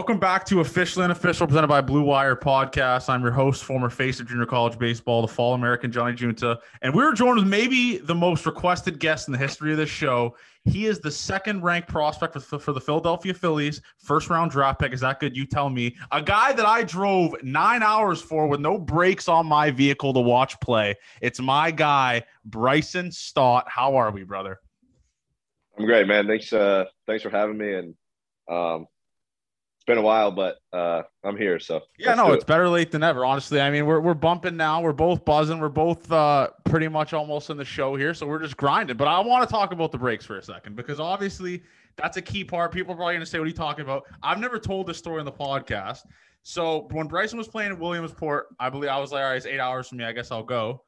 Welcome back to Officially Unofficial, presented by Blue Wire Podcast. I'm your host, former face of junior college baseball, the Fall American Johnny Junta, and we're joined with maybe the most requested guest in the history of this show. He is the second ranked prospect for, for the Philadelphia Phillies, first round draft pick. Is that good? You tell me. A guy that I drove nine hours for with no brakes on my vehicle to watch play. It's my guy, Bryson Stott. How are we, brother? I'm great, man. Thanks, uh, thanks for having me, and um, been a while, but uh, I'm here. So yeah, no, it's it. better late than ever. Honestly, I mean, we're we're bumping now. We're both buzzing. We're both uh, pretty much almost in the show here, so we're just grinding. But I want to talk about the breaks for a second because obviously that's a key part. People are probably going to say, "What are you talking about?" I've never told this story on the podcast. So when Bryson was playing at Williamsport, I believe I was like, "All right, it's eight hours from me. I guess I'll go."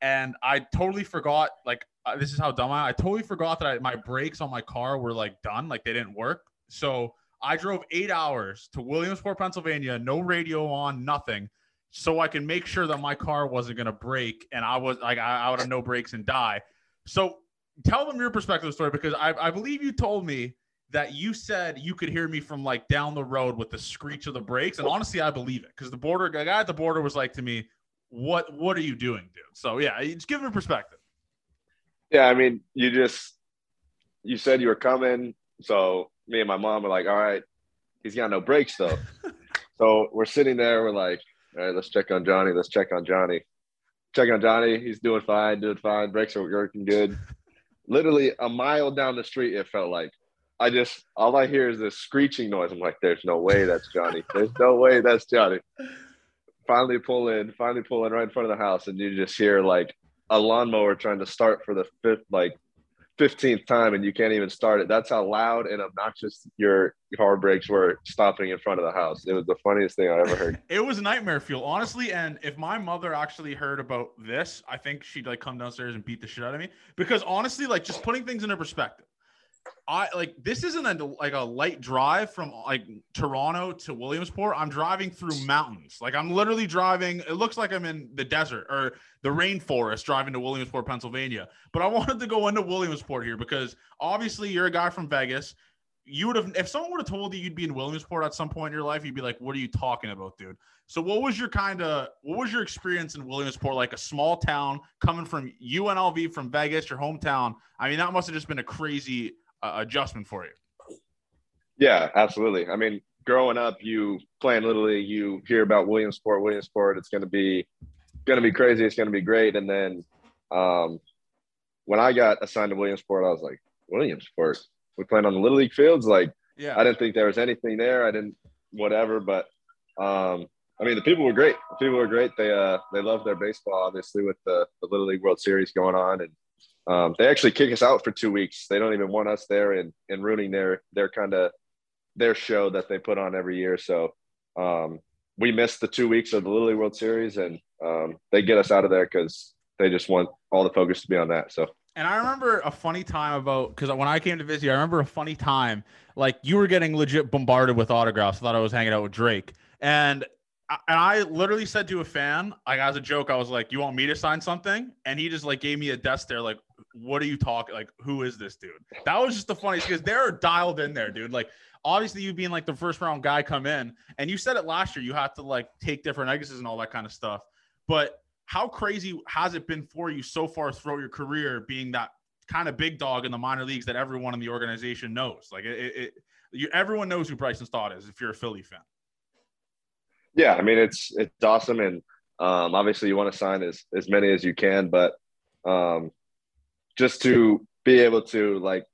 And I totally forgot. Like uh, this is how dumb I. I totally forgot that I, my brakes on my car were like done. Like they didn't work. So I drove eight hours to Williamsport, Pennsylvania, no radio on, nothing, so I can make sure that my car wasn't going to break and I was like, I, I would have no brakes and die. So tell them your perspective of the story because I, I believe you told me that you said you could hear me from like down the road with the screech of the brakes. And honestly, I believe it because the border guy at the border was like to me, what, what are you doing, dude? So yeah, just give them perspective. Yeah. I mean, you just, you said you were coming. So me and my mom are like, all right, he's got no brakes though. so we're sitting there, we're like, all right, let's check on Johnny. Let's check on Johnny. Check on Johnny. He's doing fine, doing fine. Brakes are working good. Literally a mile down the street, it felt like. I just all I hear is this screeching noise. I'm like, there's no way that's Johnny. There's no way that's Johnny. Finally pull in, finally pull in right in front of the house, and you just hear like a lawnmower trying to start for the fifth, like 15th time and you can't even start it. That's how loud and obnoxious your car brakes were stopping in front of the house. It was the funniest thing I ever heard. it was nightmare fuel, honestly. And if my mother actually heard about this, I think she'd like come downstairs and beat the shit out of me. Because honestly, like just putting things into perspective, I like this isn't a, like a light drive from like Toronto to Williamsport. I'm driving through mountains. Like I'm literally driving. It looks like I'm in the desert or the rainforest driving to Williamsport, Pennsylvania. But I wanted to go into Williamsport here because obviously you're a guy from Vegas. You would have if someone would have told you you'd be in Williamsport at some point in your life, you'd be like, "What are you talking about, dude?" So what was your kind of what was your experience in Williamsport? Like a small town coming from UNLV from Vegas, your hometown. I mean, that must have just been a crazy uh, adjustment for you. Yeah, absolutely. I mean, growing up, you playing little league, you hear about Williamsport, Williamsport. It's going to be going to be crazy. It's going to be great. And then um, when I got assigned to Williamsport, I was like, Williamsport, we playing on the little league fields. Like, yeah, I didn't think there was anything there. I didn't, whatever. But um, I mean, the people were great. The people were great. They uh, they loved their baseball, obviously, with the, the little league World Series going on, and um, they actually kick us out for two weeks. They don't even want us there and, and ruining their their kind of their show that they put on every year. So um, we missed the two weeks of the Little League World Series, and um, they get us out of there because they just want all the focus to be on that. So. And I remember a funny time about because when I came to visit you, I remember a funny time like you were getting legit bombarded with autographs. I thought I was hanging out with Drake, and and I literally said to a fan, like as a joke, I was like, "You want me to sign something?" And he just like gave me a death stare, like, "What are you talking? Like, who is this dude?" That was just the funniest because they're dialed in there, dude. Like, obviously, you being like the first round guy come in, and you said it last year, you have to like take different exits and all that kind of stuff. But how crazy has it been for you so far throughout your career, being that kind of big dog in the minor leagues that everyone in the organization knows? Like, it, it you, everyone knows who Bryson Stott is if you're a Philly fan. Yeah, I mean it's it's awesome, and um, obviously you want to sign as as many as you can, but um, just to be able to like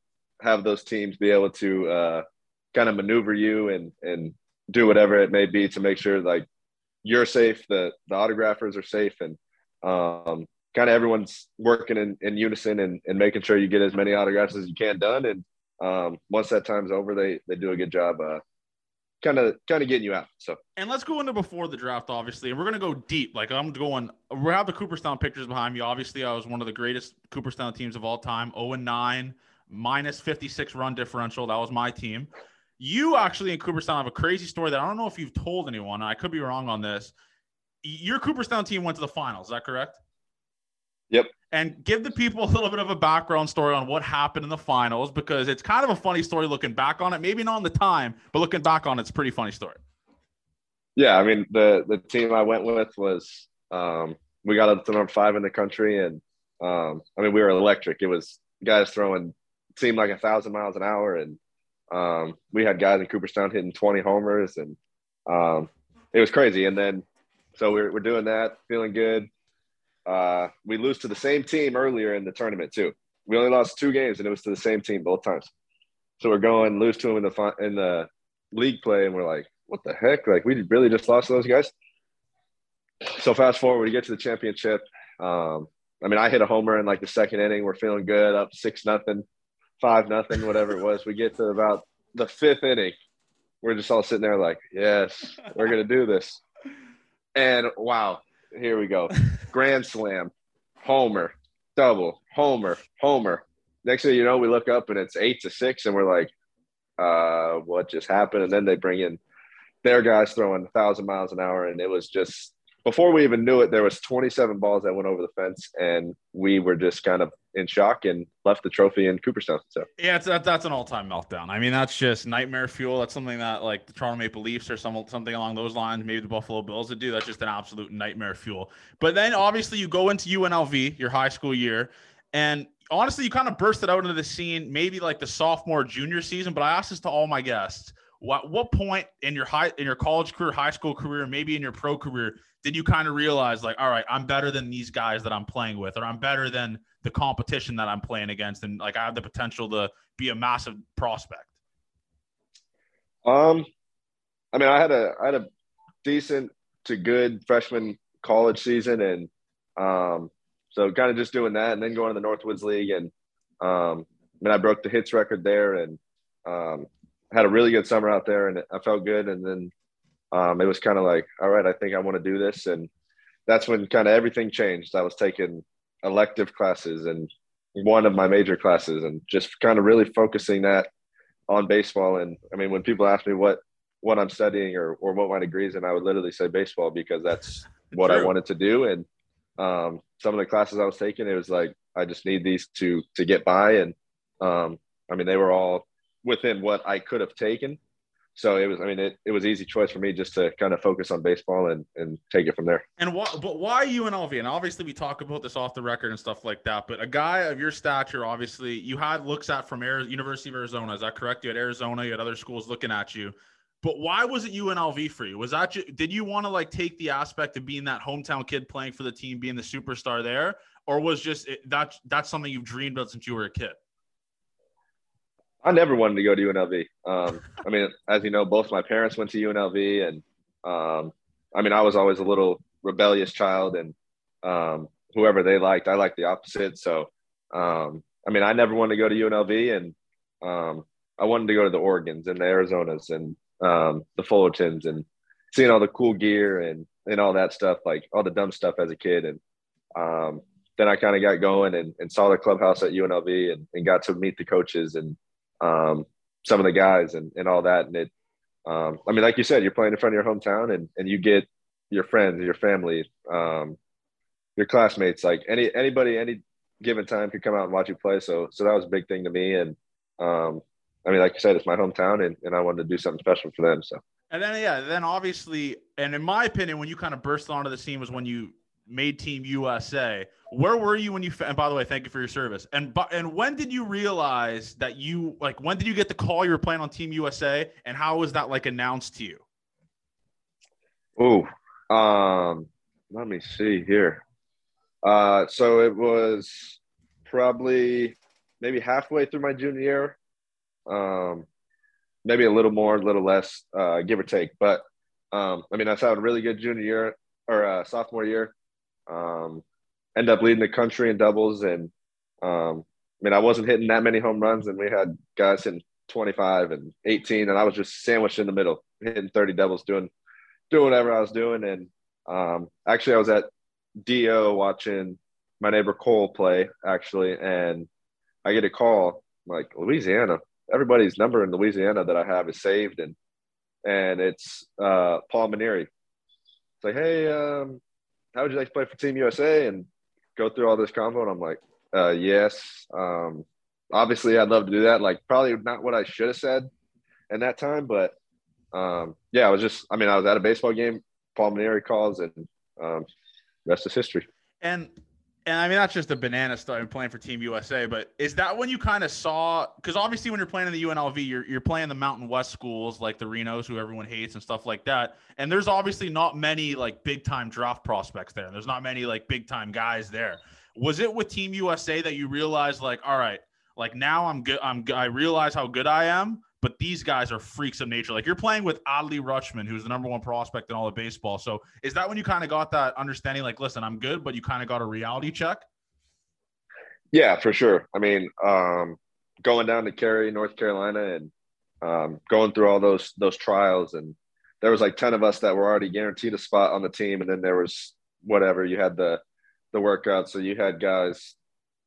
have those teams be able to uh, kind of maneuver you and and do whatever it may be to make sure like you're safe, the the autographers are safe, and um, kind of everyone's working in, in unison and, and making sure you get as many autographs as you can done. And um, once that time's over, they they do a good job uh, kind of kind of getting you out. So and let's go into before the draft, obviously, and we're gonna go deep. Like I'm going, we have the Cooperstown pictures behind me. Obviously, I was one of the greatest Cooperstown teams of all time. 0 and 9, minus 56 run differential. That was my team. You actually in Cooperstown have a crazy story that I don't know if you've told anyone. I could be wrong on this. Your Cooperstown team went to the finals. Is that correct? Yep and give the people a little bit of a background story on what happened in the finals because it's kind of a funny story looking back on it. Maybe not on the time, but looking back on it, it's a pretty funny story. Yeah, I mean the the team I went with was um, we got up to number five in the country, and um, I mean we were electric. It was guys throwing seemed like a thousand miles an hour, and um, we had guys in Cooperstown hitting twenty homers, and um, it was crazy. And then so we're we're doing that, feeling good uh, we lose to the same team earlier in the tournament too. We only lost two games, and it was to the same team both times. So we're going lose to them in the in the league play, and we're like, "What the heck? Like we really just lost to those guys." So fast forward, we get to the championship. Um, I mean, I hit a homer in like the second inning. We're feeling good, up six nothing, five nothing, whatever it was. We get to about the fifth inning. We're just all sitting there like, "Yes, we're gonna do this." And wow, here we go. Grand slam, homer, double, homer, homer. Next thing you know, we look up and it's eight to six, and we're like, uh, what just happened? And then they bring in their guys throwing a thousand miles an hour, and it was just before we even knew it, there was 27 balls that went over the fence, and we were just kind of in shock and left the trophy in Cooperstown. So yeah, it's, that, that's an all-time meltdown. I mean, that's just nightmare fuel. That's something that like the Toronto Maple Leafs or some something along those lines, maybe the Buffalo Bills would do. That's just an absolute nightmare fuel. But then obviously you go into UNLV, your high school year, and honestly, you kind of bursted out into the scene, maybe like the sophomore junior season. But I asked this to all my guests. What what point in your high in your college career, high school career, maybe in your pro career, did you kind of realize like, all right, I'm better than these guys that I'm playing with, or I'm better than the competition that I'm playing against, and like I have the potential to be a massive prospect? Um, I mean, I had a I had a decent to good freshman college season, and um, so kind of just doing that, and then going to the Northwoods League, and um, I mean, I broke the hits record there, and um, had a really good summer out there, and I felt good, and then um, it was kind of like, all right, I think I want to do this. And that's when kind of everything changed. I was taking elective classes and one of my major classes and just kind of really focusing that on baseball. And I mean, when people ask me what, what I'm studying or, or what my degrees and I would literally say baseball because that's what True. I wanted to do. And um, some of the classes I was taking, it was like, I just need these to, to get by. And um, I mean, they were all within what I could have taken. So it was i mean it, it was easy choice for me just to kind of focus on baseball and and take it from there. And what but why unlv and obviously we talk about this off the record and stuff like that but a guy of your stature obviously you had looks at from Arizona, university of arizona is that correct? You had arizona you had other schools looking at you. But why was it unlv for you? Was that just, did you want to like take the aspect of being that hometown kid playing for the team being the superstar there? Or was just it, that that's something you've dreamed about since you were a kid I never wanted to go to UNLV. Um, I mean, as you know, both my parents went to UNLV, and um, I mean, I was always a little rebellious child, and um, whoever they liked, I liked the opposite. So, um, I mean, I never wanted to go to UNLV, and um, I wanted to go to the Oregons and the Arizonas and um, the Fullertons, and seeing all the cool gear and and all that stuff, like all the dumb stuff as a kid, and then I kind of got going and, and, saw the clubhouse at UNLV and, and got to meet the coaches and um, some of the guys and, and all that. And it, um, I mean, like you said, you're playing in front of your hometown and, and you get your friends, your family, um, your classmates, like any anybody, any given time could come out and watch you play. So so that was a big thing to me. And um, I mean, like you said, it's my hometown, and, and I wanted to do something special for them. So. And then yeah, then obviously, and in my opinion, when you kind of burst onto the scene was when you made Team USA. Where were you when you? And by the way, thank you for your service. And and when did you realize that you like? When did you get the call you were playing on Team USA? And how was that like announced to you? Oh, um, let me see here. Uh, so it was probably maybe halfway through my junior year. Um, maybe a little more, a little less, uh, give or take. But um, I mean, I had a really good junior year or uh, sophomore year. Um, end up leading the country in doubles, and um, I mean, I wasn't hitting that many home runs, and we had guys hitting 25 and 18, and I was just sandwiched in the middle, hitting 30 doubles, doing doing whatever I was doing. And um, actually, I was at Do watching my neighbor Cole play actually, and I get a call like Louisiana. Everybody's number in Louisiana that I have is saved, and and it's uh, Paul Mainieri. It's like, hey, um, how would you like to play for Team USA? And go through all this convo. And I'm like, uh, yes. Um, obviously, I'd love to do that. Like, probably not what I should have said in that time, but um, yeah, I was just, I mean, I was at a baseball game, Paul Mainieri calls, and um, rest is history. And and I mean that's just a banana starting playing for Team USA. But is that when you kind of saw? Because obviously, when you're playing in the UNLV, you're you're playing the Mountain West schools like the Renos, who everyone hates, and stuff like that. And there's obviously not many like big time draft prospects there. And there's not many like big time guys there. Was it with Team USA that you realized like, all right, like now I'm good. I'm I realize how good I am but these guys are freaks of nature. Like you're playing with Adley Rutschman, who's the number one prospect in all of baseball. So is that when you kind of got that understanding? Like, listen, I'm good, but you kind of got a reality check. Yeah, for sure. I mean, um, going down to Cary, North Carolina, and um, going through all those those trials, and there was like ten of us that were already guaranteed a spot on the team, and then there was whatever you had the the workout. So you had guys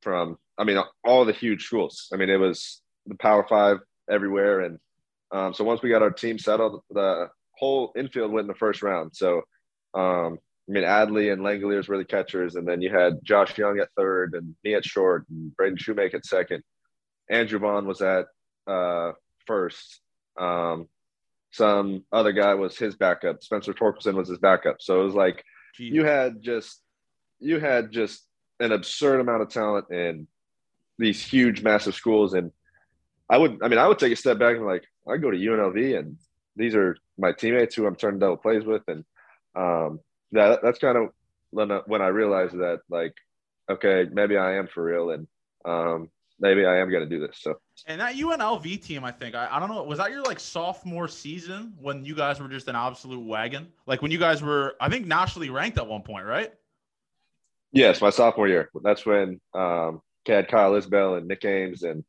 from, I mean, all the huge schools. I mean, it was the Power Five everywhere. And um, so once we got our team settled, the whole infield went in the first round. So um, I mean, Adley and Langeliers were the catchers, and then you had Josh Jung at third, and me at short, and Braden Shewmake at second. Andrew Vaughn was at uh, first. Um, some other guy was his backup. Spencer Torkelson was his backup. So it was like Jeez. you had just you had just an absurd amount of talent in these huge, massive schools, and I would, I mean, I would take a step back and like, I go to UNLV and these are my teammates who I'm turning double plays with. And um, that, that's kind of when I, when I realized that like, okay, maybe I am for real. And um, maybe I am going to do this. So, and that UNLV team, I think, I, I don't know, was that your like sophomore season when you guys were just an absolute wagon? Like when you guys were, I think, nationally ranked at one point, right? Yes, my sophomore year. That's when um, had Kyle Isbel and Nick Ames and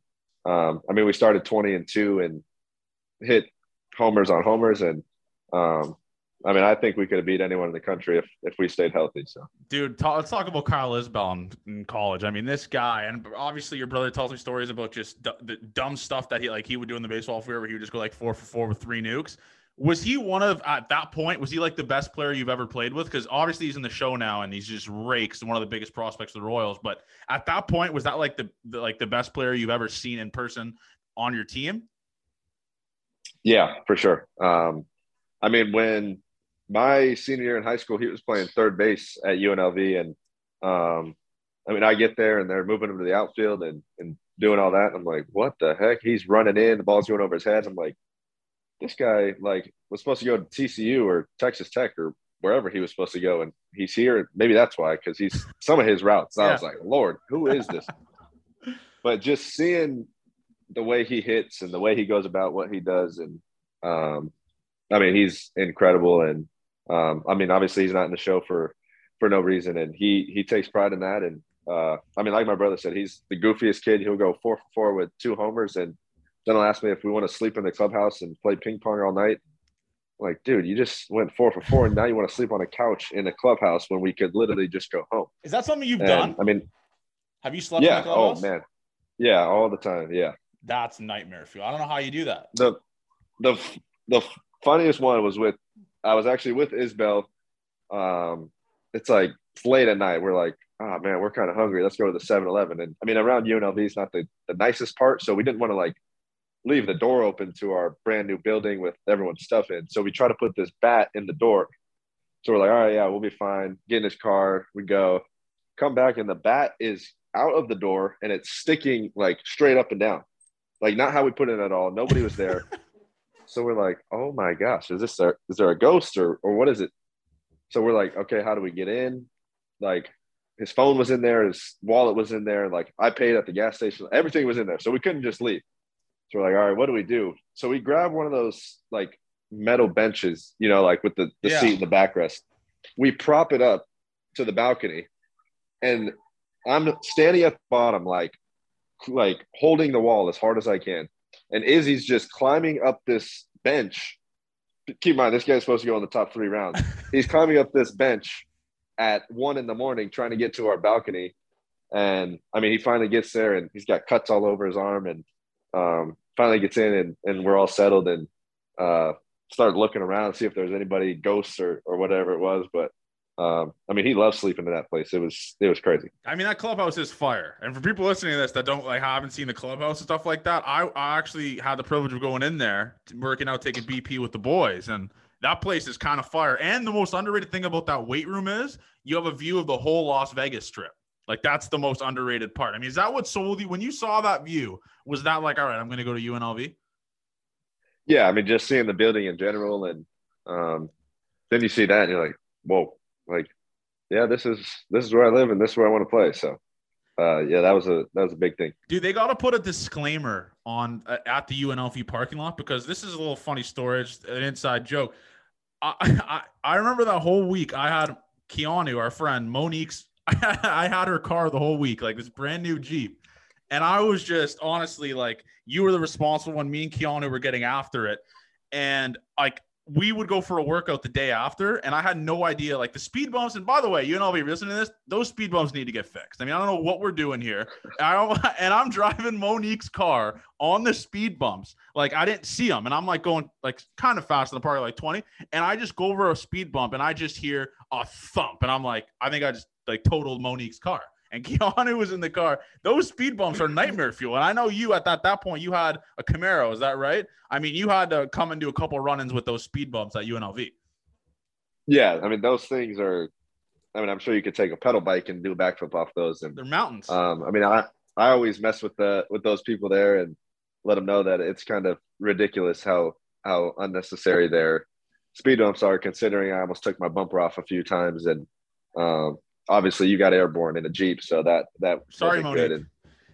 um, I mean, we started 20 and two and hit homers on homers. And um, I mean, I think we could have beat anyone in the country if, if we stayed healthy. So, dude, let's talk about Kyle Isbel in, in, college. I mean, this guy, and obviously your brother tells me stories about just d- the dumb stuff that he like he would do in the baseball field where he would just go like four for four with three nukes. Was he one of at that point? Was he like the best player you've ever played with? Because obviously he's in the show now and he's just rakes one of the biggest prospects of the Royals. But at that point, was that like the, the like the best player you've ever seen in person on your team? Yeah, for sure. Um, I mean, when my senior year in high school, he was playing third base at UNLV, and um, I mean, I get there and they're moving him to the outfield and and doing all that. I'm like, what the heck? He's running in, the ball's going over his head. I'm like, this guy like was supposed to go to TCU or Texas Tech or wherever he was supposed to go, and he's here. Maybe that's why, because he's some of his routes. I was like, Lord, who is this? but just seeing the way he hits and the way he goes about what he does, and um, I mean, he's incredible. And um, I mean, obviously, he's not in the show for for no reason, and he he takes pride in that. And uh, I mean, like my brother said, he's the goofiest kid. He'll go four for four with two homers and then he'll ask me if we want to sleep in the clubhouse and play ping pong all night. I'm like, dude, you just went four for four, and now you want to sleep on a couch in a clubhouse when we could literally just go home. Is that something you've and, done? I mean, have you slept? Yeah. oh man. Yeah, all the time. Yeah. That's nightmare fuel. I don't know how you do that. The the the funniest one was with I was actually with Isbel um, it's like it's late at night. We're like, oh man, we're kind of hungry. Let's go to the 7-Eleven. And I mean, around UNLV is not the, the nicest part, so we didn't want to like leave the door open to our brand new building with everyone's stuff in. So we try to put this bat in the door. So we're like, all right, yeah, we'll be fine. Get in his car. We go, come back, and the bat is out of the door and it's sticking like straight up and down, like not how we put it at all. Nobody was there. so we're like, oh my gosh, is this a, is there a ghost or or what is it? So we're like, okay, how do we get in? Like his phone was in there, his wallet was in there, like I paid at the gas station, everything was in there. So we couldn't just leave. So we're like, all right, what do we do? So we grab one of those like metal benches, you know, like with the, the yeah. seat and the backrest. We prop it up to the balcony and I'm standing at the bottom, like like holding the wall as hard as I can. And Izzy's just climbing up this bench. Keep in mind, this guy's supposed to go in the top three rounds. He's climbing up this bench at one in the morning trying to get to our balcony. And I mean, he finally gets there and he's got cuts all over his arm and um, finally gets in and, and we're all settled and uh, start looking around, see if there's anybody, ghosts or, or whatever it was. But um, I mean, he loves sleeping in that place. It was it was crazy. I mean, that clubhouse is fire. And for people listening to this that don't like haven't seen the clubhouse and stuff like that, I, I actually had the privilege of going in there, working out, taking BP with the boys, and that place is kind of fire. And the most underrated thing about that weight room is you have a view of the whole Las Vegas Strip. Like that's the most underrated part. I mean, is that what sold you when you saw that view? Was that like, all right, I'm going to go to UNLV? Yeah, I mean, just seeing the building in general, and um, then you see that, and you're like, whoa, like, yeah, this is this is where I live and this is where I want to play. So, uh, yeah, that was a that was a big thing. Dude, they got to put a disclaimer on uh, at the UNLV parking lot because this is a little funny story, it's an inside joke. I, I I remember that whole week I had Keanu, our friend Monique's. I had her car the whole week, like this brand new Jeep. And I was just honestly like, you were the responsible one. Me and Keanu were getting after it. And like, we would go for a workout the day after, and I had no idea like the speed bumps. And by the way, you know, be listening to this, those speed bumps need to get fixed. I mean, I don't know what we're doing here. I and I'm driving Monique's car on the speed bumps. Like I didn't see them, and I'm like going like kind of fast in the park, like 20, and I just go over a speed bump, and I just hear a thump, and I'm like, I think I just like totaled Monique's car and Keanu was in the car. Those speed bumps are nightmare fuel. And I know you at that, that point, you had a Camaro. Is that right? I mean, you had to come and do a couple run ins with those speed bumps at UNLV. Yeah. I mean, those things are, I mean, I'm sure you could take a pedal bike and do a backflip off those. And they're mountains. Um, I mean, I, I always mess with the, with those people there and let them know that it's kind of ridiculous how, how unnecessary their speed bumps are considering I almost took my bumper off a few times and, um, obviously you got airborne in a Jeep, so that that sorry, Monique. And,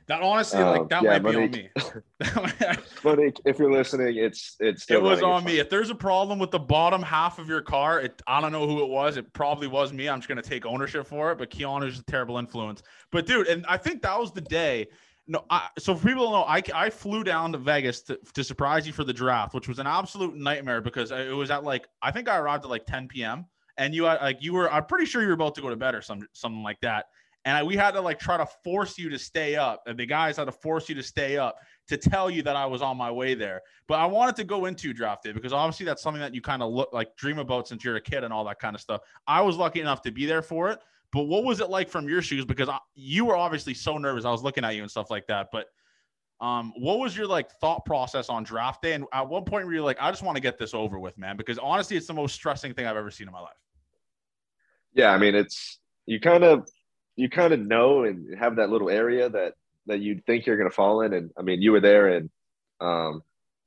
that honestly, um, like that yeah, might Monique, be on me. Monique, if you're listening, it's it's it was on me. If there's a problem with the bottom half of your car, it I don't know who it was. It probably was me. I'm just gonna take ownership for it. But Keanu's a terrible influence. But dude, and I think that was the day. No, I, so for people to know, I, I flew down to Vegas to, to surprise you for the draft, which was an absolute nightmare because it was at like I think I arrived at like 10 p.m and you had like you were I'm pretty sure you were about to go to bed or some something like that. And I, we had to like try to force you to stay up. And the guys had to force you to stay up to tell you that I was on my way there. But I wanted to go into draft day because obviously that's something that you kind of look like dream about since you're a kid and all that kind of stuff. I was lucky enough to be there for it. But what was it like from your shoes? Because I, you were obviously so nervous. I was looking at you and stuff like that. But um, what was your like thought process on draft day? And at what point were you like, I just want to get this over with, man? Because honestly, it's the most stressing thing I've ever seen in my life. Yeah, I mean, it's you kind of you kind of know and have that little area that that you think you're going to fall in. And I mean, you were there, and um,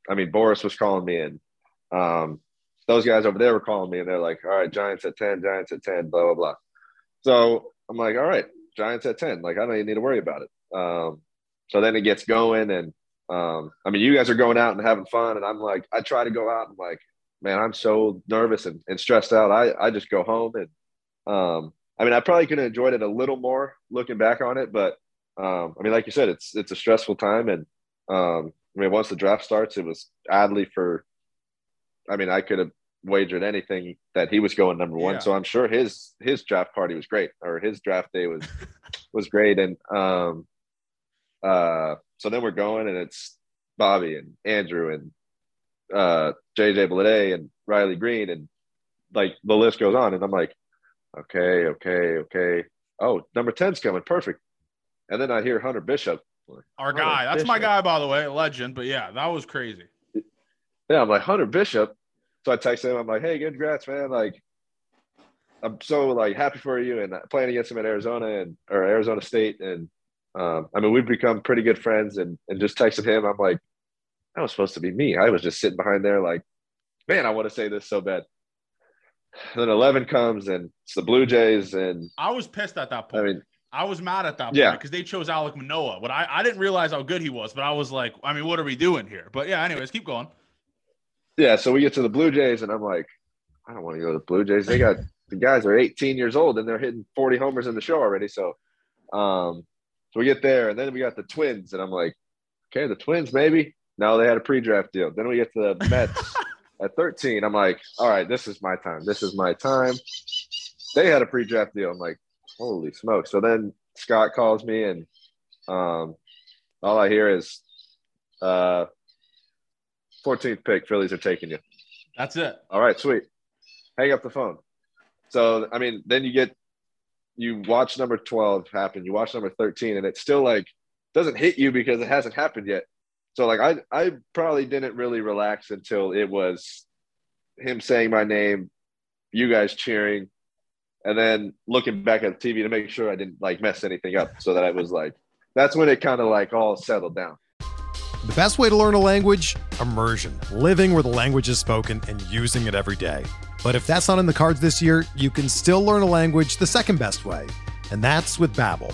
I mean, Boras was calling me, and um, those guys over there were calling me, and they're like, "All right, Giants at ten, Giants at ten, blah blah blah." So I'm like, "All right, Giants at ten. Like, I don't even need to worry about it." Um, so then it gets going, and um, I mean, you guys are going out and having fun, and I'm like, I try to go out and like, man, I'm so nervous and, and stressed out. I I just go home and um, I mean, I probably could have enjoyed it a little more looking back on it, but um, I mean, like you said, it's it's a stressful time, and um, I mean, once the draft starts, it was Adley for. I mean, I could have wagered anything that he was going number one, yeah. so I'm sure his his draft party was great, or his draft day was was great, and um, uh, so then we're going, and it's Bobby and Andrew and uh, JJ Bleday and Riley Greene, and like the list goes on, and I'm like, okay, okay, okay. Oh, number 10's coming. Perfect. And then I hear Hunter Bishop. Our guy. That's my guy, by the way, legend. But yeah, that was crazy. Yeah, I'm like, Hunter Bishop. So I text him. I'm like, hey, congrats, man. Like, I'm so like happy for you and playing against him at Arizona and or Arizona State. And um, I mean, we've become pretty good friends. And and just texted him. I'm like, that was supposed to be me. I was just sitting behind there, like, man, I want to say this so bad. And then 11 comes and it's the Blue Jays. And I was pissed at that point. I mean, I was mad at that point Yeah. because they chose Alek Manoah. But I, I didn't realize how good he was. But I was like, I mean, what are we doing here? But yeah, anyways, keep going. yeah, so we get to the Blue Jays, and I'm like, I don't want to go to the Blue Jays. They got the guys are 18 years old and they're hitting 40 homers in the show already. So, um, so we get there, and then we got the Twins, and I'm like, okay, the Twins maybe. No, they had a pre-draft deal. Then we get to the Mets at 13. I'm like, all right, this is my time. This is my time. They had a pre-draft deal. I'm like, holy smoke. So then Scott calls me, and um, all I hear is, uh, 14th pick, Phillies are taking you. That's it. All right, sweet. Hang up the phone. So, I mean, then you get, you watch number 12 happen, you watch number 13, and it's still like doesn't hit you because it hasn't happened yet. So, like, I, I probably didn't really relax until it was him saying my name, you guys cheering, and then looking back at the TV to make sure I didn't like mess anything up so that I was like, that's when it kind of like all settled down. The best way to learn a language? Immersion. Living where the language is spoken and using it every day. But if that's not in the cards this year, you can still learn a language the second best way, and that's with Babbel.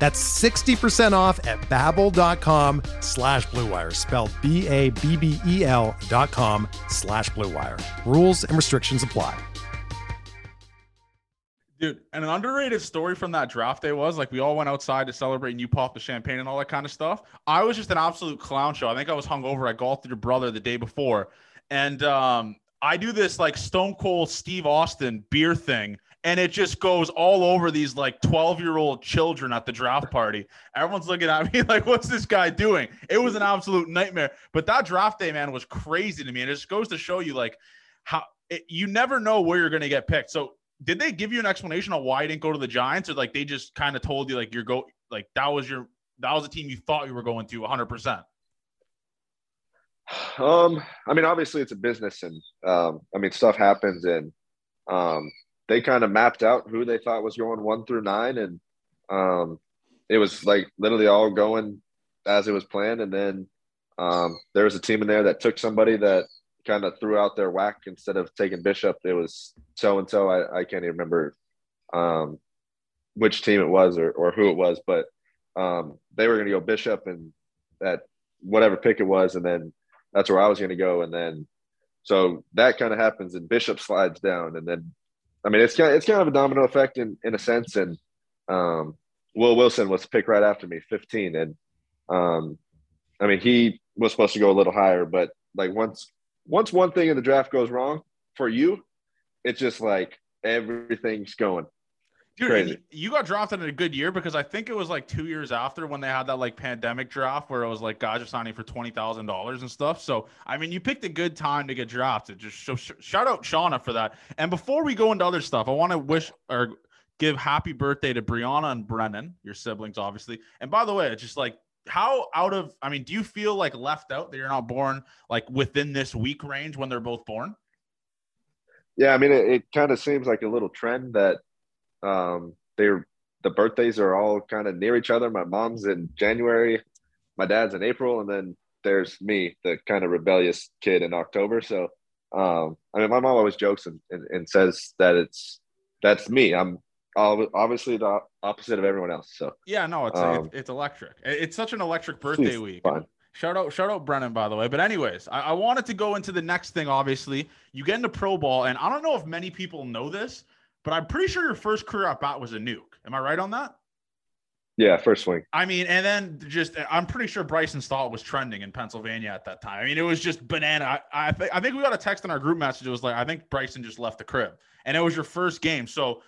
That's 60% off at babbel.com slash bluewire, spelled B-A-B-B-E-L dot com slash bluewire. Rules and restrictions apply. Dude, an underrated story from that draft day was like we all went outside to celebrate and you popped the champagne and all that kind of stuff. I was just an absolute clown show. I think I was hungover. I golfed with your brother the day before. And um, I do this like Stone Cold Steve Austin beer thing, and it just goes all over these like 12 year old children at the draft party. Everyone's looking at me like, what's this guy doing? It was an absolute nightmare. But that draft day, man, was crazy to me. And it just goes to show you like how it, you never know where you're going to get picked. So did they give you an explanation on why you didn't go to the Giants, or like they just kind of told you like you're go like that was your that was a team you thought you were going to 100? percent Um, I mean, obviously it's a business, and um, I mean stuff happens, and um, they kind of mapped out who they thought was going one through nine, and um, it was like literally all going as it was planned, and then um, there was a team in there that took somebody that kind of threw out their whack instead of taking Bishop. It was so and so. I can't even remember um, which team it was or or who it was, but um, they were going to go Bishop and that whatever pick it was, and then that's where I was going to go. And then, so that kind of happens, and Bishop slides down, and then, I mean, it's kind of, it's kind of a domino effect in in a sense. And um, Will Wilson was picked right after me, 15, and um, I mean, he was supposed to go a little higher, but like once once one thing in the draft goes wrong for you, it's just like everything's going. Dude, Crazy. you got drafted in a good year because I think it was like two years after when they had that like pandemic draft where it was like guys are signing for twenty thousand dollars and stuff. So I mean, you picked a good time to get drafted. Just so, sh- shout out Shauna for that. And before we go into other stuff, I want to wish or give happy birthday to Brianna and Brennan, your siblings, obviously. And by the way, it's just like how out of I mean, do you feel like left out that you're not born like within this week range when they're both born? Yeah, I mean, it, it kind of seems like a little trend that um, they're the birthdays are all kind of near each other. My mom's in January, my dad's in April, and then there's me, the kind of rebellious kid in October. So, um, I mean, my mom always jokes and, and, and says that it's that's me. I'm obviously the opposite of everyone else. So yeah, no, it's um, it's, it's, electric. It's such an electric birthday week. Fun. Shout out, shout out Brennan, by the way. But anyways, I, I, wanted to go into the next thing. Obviously, you get into pro ball, and I don't know if many people know this, but I'm pretty sure your first career at bat was a nuke. Am I right on that? Yeah, first swing. I mean, and then just I'm pretty sure Bryson Stott was trending in Pennsylvania at that time. I mean, it was just banana. I I, th- I think we got a text in our group message. It was like I think Bryson just left the crib, and it was your first game. So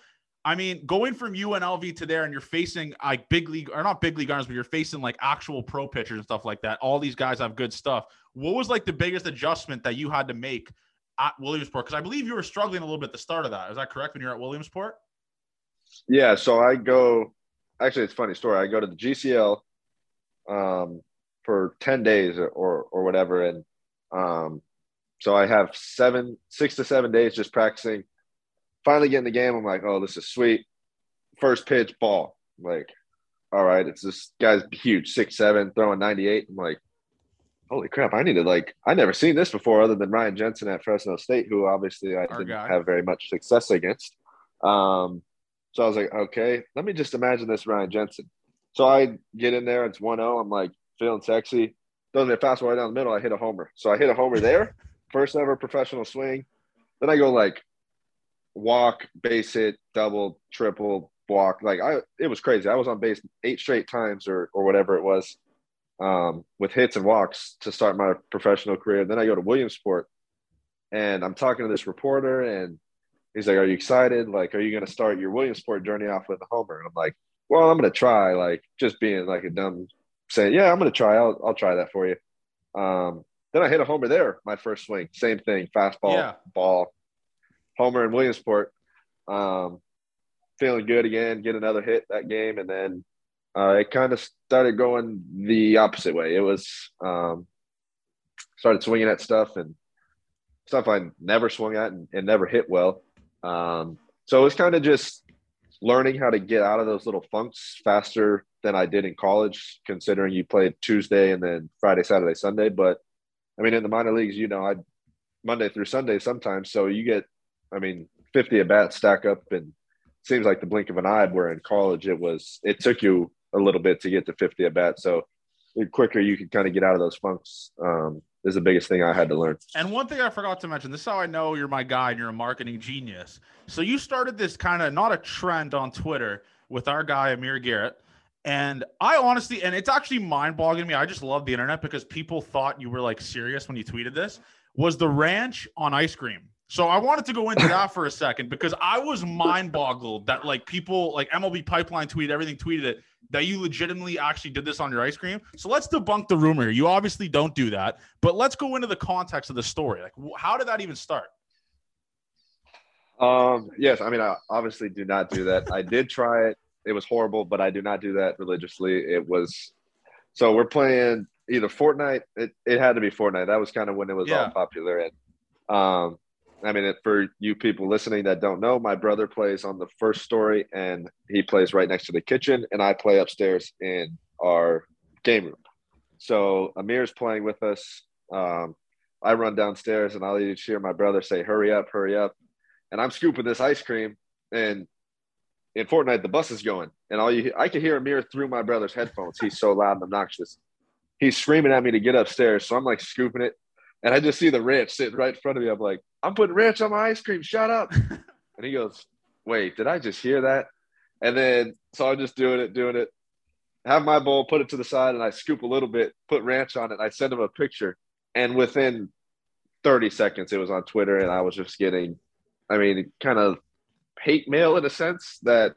I mean, going from UNLV to there, and you're facing like big league or not big league arms, but you're facing like actual pro pitchers and stuff like that. All these guys have good stuff. What was like the biggest adjustment that you had to make at Williamsport? Because I believe you were struggling a little bit at the start of that. Is that correct when you're at Williamsport? Yeah. So I go. Actually, it's funny story. I go to the GCL um, for ten days or or whatever, and um, so I have seven, six to seven days just practicing finally get in the game. I'm like, oh, this is sweet. First pitch, ball. I'm like, all right, it's this guy's huge, six seven, throwing 98. I'm like, holy crap, I need to like, I never seen this before other than Ryan Jensen at Fresno State, who obviously I Our didn't guy. have very much success against. Um, so I was like, okay, let me just imagine this Ryan Jensen. So I get in there, it's 1 0. I'm like feeling sexy. Doesn't it fastball right down the middle? I hit a homer. So I hit a homer there, first ever professional swing. Then I go like walk, base hit, double, triple, walk. Like I, it was crazy. I was on base eight straight times or or whatever it was, um, with hits and walks to start my professional career. Then I go to Williamsport, and I'm talking to this reporter, and he's like, "Are you excited? Like, are you going to start your Williamsport journey off with a homer?" And I'm like, "Well, I'm going to try." Like, just being like a dumb saying, "Yeah, I'm going to try. I'll I'll try that for you." Um, then I hit a homer there, my first swing. Same thing, fastball, yeah. ball, homer in Williamsport. Um, feeling good again, get another hit that game, and then uh, it kind of started going the opposite way. It was um, started swinging at stuff and stuff I never swung at and, and never hit well. Um, so it was kind of just learning how to get out of those little funks faster than I did in college, considering you played Tuesday and then Friday, Saturday, Sunday. But I mean, in the minor leagues, you know, I Monday through Sunday sometimes. So you get I mean, 50 at bats stack up and seems like the blink of an eye. Where in college, it was, it took you a little bit to get to 50 at bats. So the quicker you can kind of get out of those funks um, is the biggest thing I had to learn. And one thing I forgot to mention this is how I know you're my guy and you're a marketing genius. So you started this kind of not a trend on Twitter with our guy, Amir Garrett. And I honestly, and it's actually mind boggling me. I just love the internet because people thought you were like serious when you tweeted this. Was the ranch on ice cream? So I wanted to go into that for a second because I was mind boggled that like people like MLB Pipeline tweeted everything tweeted it that you legitimately actually did this on your ice cream. So let's debunk the rumor. You obviously don't do that, but let's go into the context of the story. Like, how did that even start? Um. Yes. I mean, I obviously do not do that. I did try it. It was horrible, but I do not do that religiously. It was. So we're playing either Fortnite. It, it had to be Fortnite. That was kind of when it was yeah. all popular. And um, I mean, for you people listening that don't know, my brother plays on the first story and he plays right next to the kitchen, and I play upstairs in our game room. So Amir's playing with us. Um, I run downstairs and I'll just hear my brother say, Hurry up, hurry up. And I'm scooping this ice cream. And in Fortnite, the bus is going. And all you I can hear Amir through my brother's headphones. He's so loud and obnoxious. He's screaming at me to get upstairs. So I'm like scooping it. And I just see the ranch sitting right in front of me. I'm like, I'm putting ranch on my ice cream. Shut up. and he goes, Wait, did I just hear that? And then so I'm just doing it, doing it. Have my bowl, put it to the side, and I scoop a little bit, put ranch on it. I send him a picture. And within 30 seconds, it was on Twitter, and I was just getting, I mean, kind of hate mail in a sense that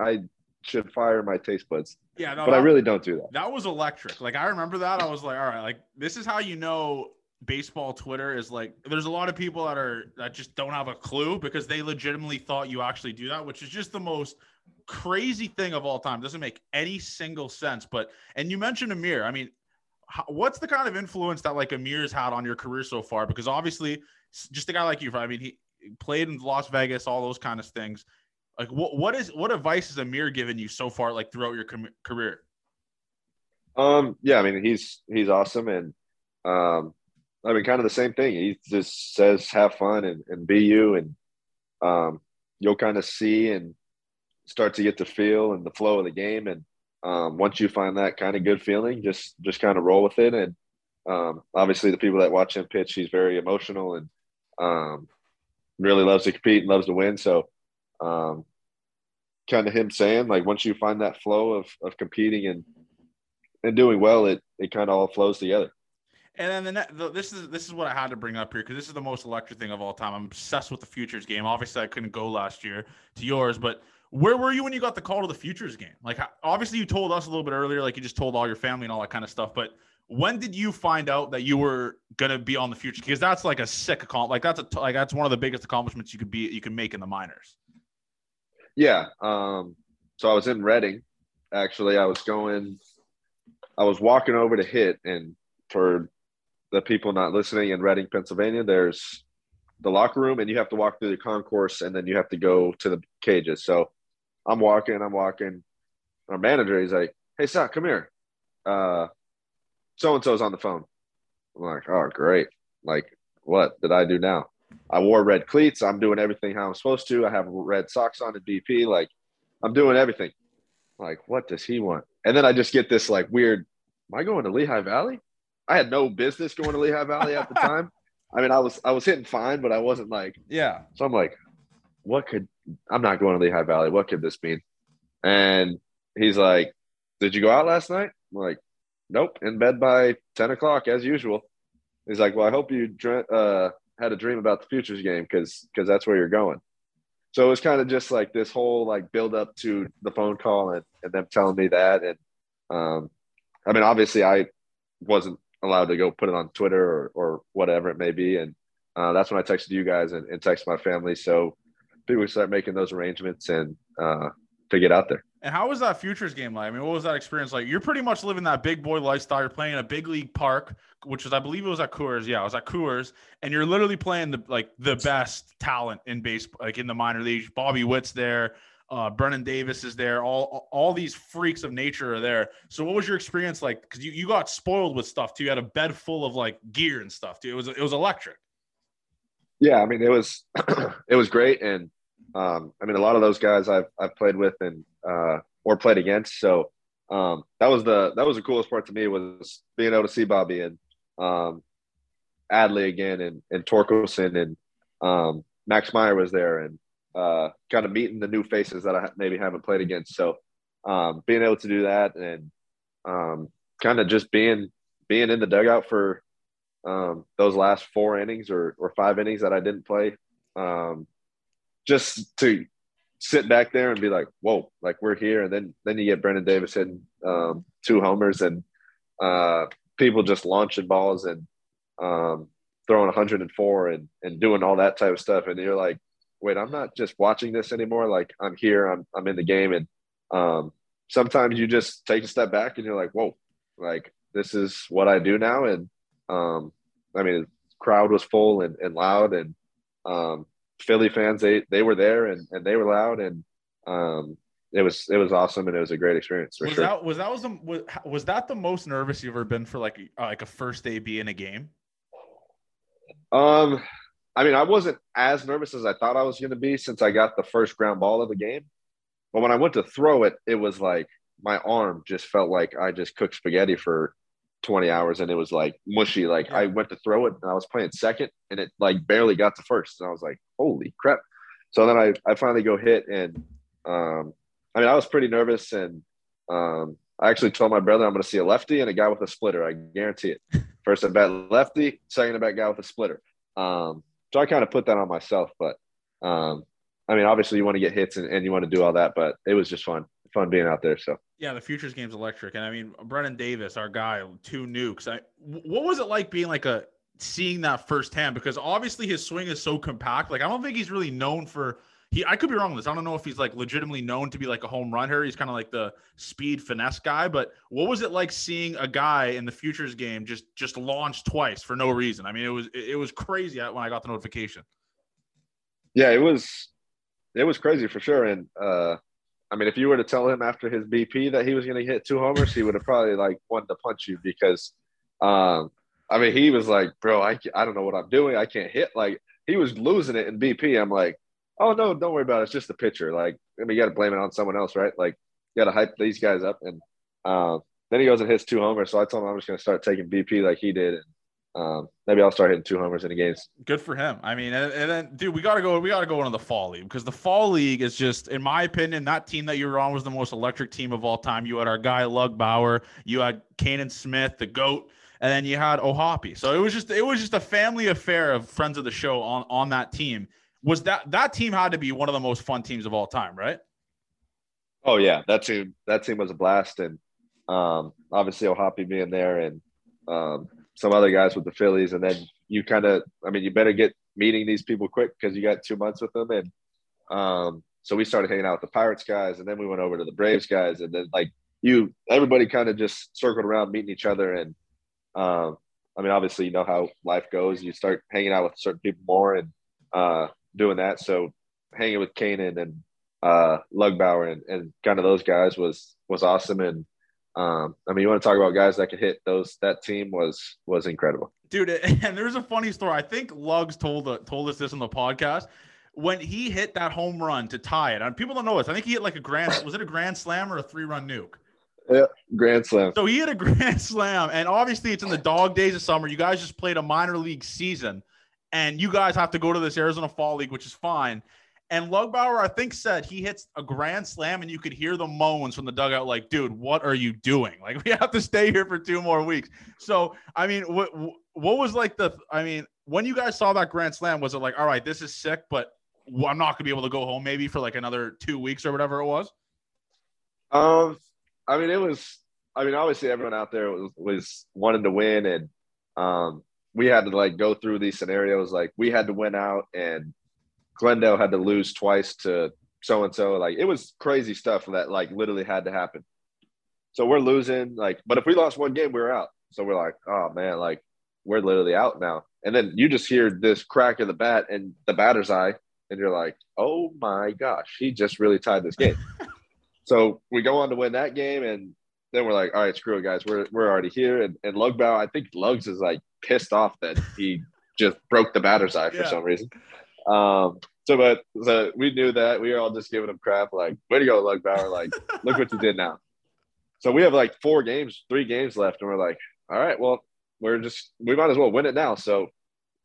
I should fire my taste buds. Yeah, no, but that, I really don't do that. That was electric. Like I remember that. I was like, all right, like this is how you know baseball Twitter is like there's a lot of people that are that just don't have a clue because they legitimately thought you actually do that, which is just the most crazy thing of all time. Doesn't make any single sense. But and you mentioned Amir. I mean, how, what's the kind of influence that like Amir's had on your career so far? Because obviously, just a guy like you, I mean, he played in Las Vegas, all those kind of things. Like, what what is what advice has Amir given you so far, like throughout your com- career? Um, yeah, I mean, he's he's awesome, and um, I mean, kind of the same thing. He just says, have fun and, and be you. And um, you'll kind of see and start to get the feel and the flow of the game. And um, once you find that kind of good feeling, just just kind of roll with it. And um, obviously, the people that watch him pitch, he's very emotional and um, really loves to compete and loves to win. So, um, kind of him saying like, once you find that flow of of competing and and doing well, it it kind of all flows together. And then the, the, this is this is what I had to bring up here because this is the most electric thing of all time. I'm obsessed with the futures game. Obviously, I couldn't go last year to yours, but where were you when you got the call to the futures game? Like, obviously, you told us a little bit earlier, like you just told all your family and all that kind of stuff. But when did you find out that you were gonna be on the futures? Because that's like a sick account. Like that's a like that's one of the biggest accomplishments you could be you can make in the minors. Yeah. Um. So I was in Reading. Actually, I was going. I was walking over to hit, and for the people not listening in Reading, Pennsylvania, there's the locker room and you have to walk through the concourse and then you have to go to the cages. So I'm walking, I'm walking. Our manager, he's like, Hey, Stott, come here. Uh, so and so's on the phone. I'm like, Oh, great. Like, what did I do now? I wore red cleats. I'm doing everything how I'm supposed to. I have red socks on at BP. Like, I'm doing everything. like, what does he want? And then I just get this like weird, am I going to Lehigh Valley? I had no business going to Lehigh Valley at the time. I mean, I was I was hitting fine, but I wasn't like yeah. So I'm like, what could I'm not going to Lehigh Valley. What could this mean? And he's like, Did you go out last night? I'm like, Nope, in bed by 10 o'clock as usual. He's like, Well, I hope you uh, had a dream about the futures game because because that's where you're going. So it was kind of just like this whole like build up to the phone call and, and them telling me that. And um, I mean, obviously I wasn't allowed to go put it on Twitter or, or whatever it may be. And uh, that's when I texted you guys and, and texted my family. So people start making those arrangements and uh, to get out there. And how was that futures game like? I mean, what was that experience like? You're pretty much living that big boy lifestyle. You're playing in a big league park, which was, I believe, it was at Coors. Yeah, it was at Coors, and you're literally playing the like the best talent in base, like in the minor leagues. Bobby Witt's there. Uh, Brennen Davis is there. All all these freaks of nature are there. So, what was your experience like? Because you, you got spoiled with stuff too. You had a bed full of like gear and stuff too. It was it was electric. Yeah, I mean it was it was great, and um, I mean a lot of those guys I've I've played with and uh, or played against. So um, that was the that was the coolest part to me was being able to see Bobby and um, Adley again and and Torkelson and um, Max Meyer was there and uh, kind of meeting the new faces that I maybe haven't played against. So um, being able to do that and um, kind of just being being in the dugout for um, those last four innings or, or five innings that I didn't play, um, just to sit back there and be like, whoa, like we're here. And then then you get Brennen Davis hitting um, two homers and uh, people just launching balls and um, throwing 104 and, and doing all that type of stuff. And you're like, wait, I'm not just watching this anymore. Like I'm here, I'm I'm in the game, and um, sometimes you just take a step back and you're like, whoa, like this is what I do now. And um, I mean, crowd was full and, and loud, and um, Philly fans they they were there and, and they were loud, and um, it was it was awesome and it was a great experience. was sure. that was that was the was, was that the most nervous you've ever been for like uh, like a first day be in a game? Um, I mean, I wasn't as nervous as I thought I was going to be since I got the first ground ball of the game. But when I went to throw it, it was like my arm just felt like I just cooked spaghetti for 20 hours and it was like mushy. Like I went to throw it and I was playing second and it like barely got to first. And I was like, holy crap. So then I, I finally go hit and um, I mean, I was pretty nervous and um, I actually told my brother I'm going to see a lefty and a guy with a splitter. I guarantee it. First at bat lefty, second at bat guy with a splitter. Um, so I kind of put that on myself, but um, I mean, obviously you want to get hits and, and you want to do all that, but it was just fun, fun being out there. So yeah, the futures game's electric, and I mean, Brennen Davis, our guy, two nukes. I, what was it like being like a seeing that firsthand? Because obviously his swing is so compact. Like I don't think he's really known for he I could be wrong this. I don't know if he's like legitimately known to be like a home run hitter. He's kind of like the speed finesse guy. But what was it like seeing a guy in the futures game just just launch twice for no reason? I mean, it was it was crazy when I got the notification. Yeah, it was it was crazy for sure. And uh I mean, if you were to tell him after his BP that he was going to hit two homers, he would have probably like wanted to punch you because, um, I mean, he was like, bro, I, I don't know what I'm doing. I can't hit. Like he was losing it in BP. I'm like, "Oh no, don't worry about it. It's just the pitcher. Like, I mean, you got to blame it on someone else, right? Like, you got to hype these guys up." And uh, then he goes and hits two homers. So I told him I'm just going to start taking BP like he did, and um, maybe I'll start hitting two homers in the games. Good for him. I mean, and, and then, dude, we gotta go. We gotta go into the fall league because the fall league is just, in my opinion, that team that you were on was the most electric team of all time. You had our guy Lugbauer, you had Canaan Smith, the goat, and then you had O'Hoppe. So it was just, it was just a family affair of friends of the show on on that team. Was that that team had to be one of the most fun teams of all time, right? Oh yeah, that team that team was a blast, and um, obviously O'Hoppe being there, and um, some other guys with the Phillies, and then you kind of, I mean, you better get meeting these people quick because you got two months with them, and um, so we started hanging out with the Pirates guys, and then we went over to the Braves guys, and then like you, everybody kind of just circled around meeting each other, and um, I mean, obviously, you know how life goes. You start hanging out with certain people more. And uh, doing that. So hanging with Canaan and uh, Lugbauer and, and kind of those guys was was awesome. And um, I mean, you want to talk about guys that could hit those. That team was was incredible, dude. And there's a funny story. I think Lugs told uh, told us this on the podcast when he hit that home run to tie it. And people don't know this. I think he hit like a grand. was it a grand slam or a three run nuke? Yeah, grand slam. So he hit a grand slam, and obviously it's in the dog days of summer. You guys just played a minor league season, and you guys have to go to this Arizona Fall League, which is fine. And Lugbauer, I think, said he hits a grand slam and you could hear the moans from the dugout, like, dude, what are you doing? Like, we have to stay here for two more weeks. So, I mean, what what was like the, I mean, when you guys saw that grand slam, was it like, all right, this is sick, but I'm not gonna be able to go home maybe for like another two weeks or whatever it was? Um, I mean, it was, I mean, obviously everyone out there was, was wanting to win and, um, we had to like go through these scenarios. Like we had to win out and Glendale had to lose twice to so and so. Like it was crazy stuff that like literally had to happen. So we're losing, like, but if we lost one game, we were out. So we're like, oh man, like we're literally out now. And then you just hear this crack of the bat and the batter's eye, and you're like, oh my gosh, he just really tied this game. so we go on to win that game, and then we're like, all right, screw it, guys. We're we're already here. And and Lugbauer, I think Lugs is like pissed off that he just broke the batter's eye for yeah. some reason. Um, so, but so we knew that we were all just giving him crap, like, way to go, Lugbauer. Like, look what you did now. So we have like four games, three games left, and we're like, all right, well, we're just we might as well win it now. So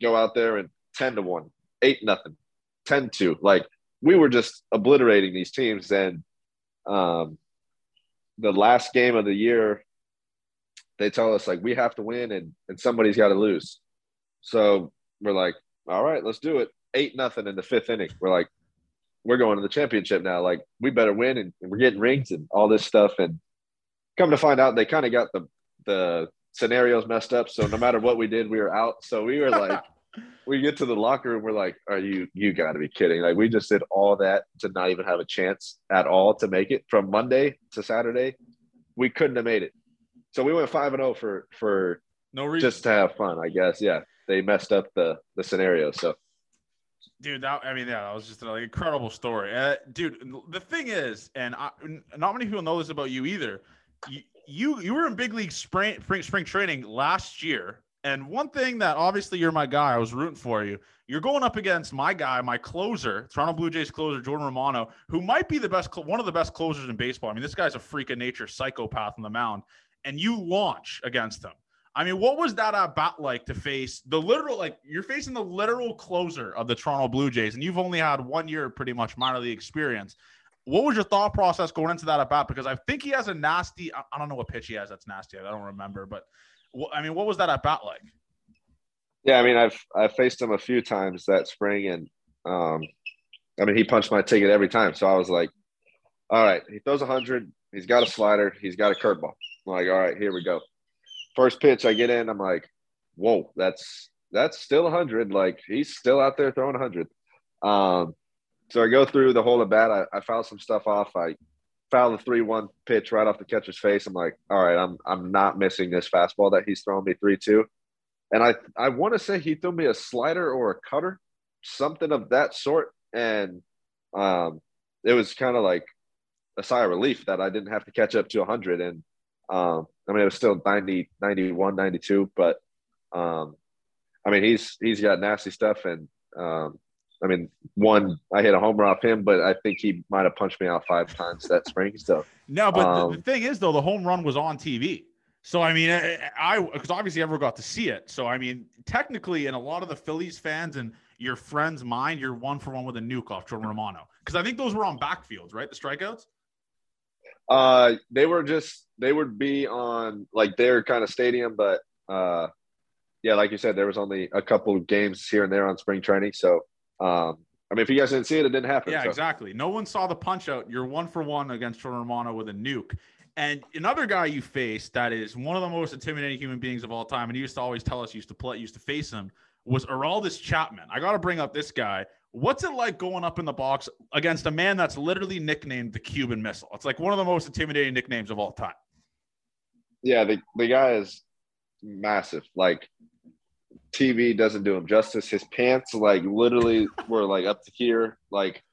go out there and 10 to 1, 8 nothing, 10 2. Like we were just obliterating these teams. And um the last game of the year, they tell us like we have to win and, and somebody's got to lose. So we're like, all right, let's do it eight nothing in the fifth inning. We're like, we're going to the championship now. Like we better win, and, and we're getting rings and all this stuff. And come to find out, they kind of got the the scenarios messed up. So no matter what we did, we were out. So we were like, we get to the locker room, we're like, are you you got to be kidding? Like we just did all that to not even have a chance at all to make it from Monday to Saturday. We couldn't have made it. So we went five and zero oh for for no reason. just to have fun, I guess. Yeah, they messed up the the scenario. So. Dude that i mean yeah that was just an like, incredible story. Uh, dude the thing is and I, not many people know this about you either. You, you you were in big league spring, spring spring training last year and one thing that obviously you're my guy i was rooting for you you're going up against my guy my closer toronto blue jays closer jordan romano who might be the best one of the best closers in baseball. I mean this guy's a freak of nature psychopath on the mound and you launch against him I mean, what was that about like to face the literal, like you're facing the literal closer of the Toronto Blue Jays, and you've only had one year pretty much minor league experience. What was your thought process going into that about? Because I think he has a nasty, I don't know what pitch he has that's nasty. I don't remember, but I mean, what was that about like? Yeah, I mean, I've I've faced him a few times that spring, and um, I mean, he punched my ticket every time. So I was like, all right, he throws a hundred. He's got a slider. He's got a curveball. I'm like, all right, here we go first pitch I get in, I'm like, whoa, that's that's still 100. Like he's still out there throwing 100. Um, so I go through the whole at bat. I, I foul some stuff off. I foul the three one pitch right off the catcher's face. I'm like, all right, I'm I'm not missing this fastball that he's throwing me three two. And I I want to say he threw me a slider or a cutter, something of that sort. And um, it was kind of like a sigh of relief that I didn't have to catch up to 100. And um, I mean, it was still 90, 91, 92, but um, I mean, he's he's got nasty stuff, and um, I mean, one I hit a homer off him, but I think he might have punched me out five times that spring. So no, but um, the, the thing is though, the home run was on TV. So I mean, I because obviously everyone got to see it. So I mean, technically, in a lot of the Phillies fans and your friends' mind, you're one for one with a nuke off Jordan Romano because I think those were on backfields, right? The strikeouts. Uh, they were just they would be on like their kind of stadium, but uh, yeah, like you said, there was only a couple of games here and there on spring training. So, um, I mean, if you guys didn't see it, it didn't happen. Yeah, so. exactly. No one saw the punch out. You're one for one against Jordan Romano with a nuke. And another guy you faced that is one of the most intimidating human beings of all time, and he used to always tell us used to play, used to face him, was Aroldis Chapman. I got to bring up this guy. What's it like going up in the box against a man that's literally nicknamed the Cuban Missile? It's like one of the most intimidating nicknames of all time. Yeah, the, the guy is massive. Like TV doesn't do him justice. His pants, like literally, were like up to here. Like,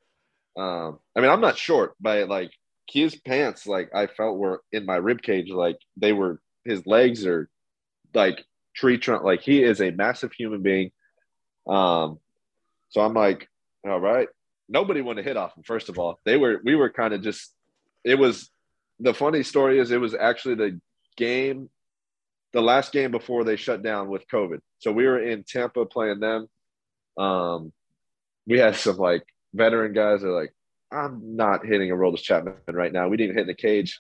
um, I mean, I'm not short, but like his pants, like I felt were in my rib cage. Like they were. His legs are like tree trunk. Like he is a massive human being. Um, so I'm like, all right. Nobody wanted to hit off him. First of all, they were. We were kind of just. It was. The funny story is, it was actually the game the last game before they shut down with COVID. So we were in Tampa playing them. Um, we had some like veteran guys that are like, I'm not hitting a roll Aroldis Chapman right now. We didn't hit in the cage.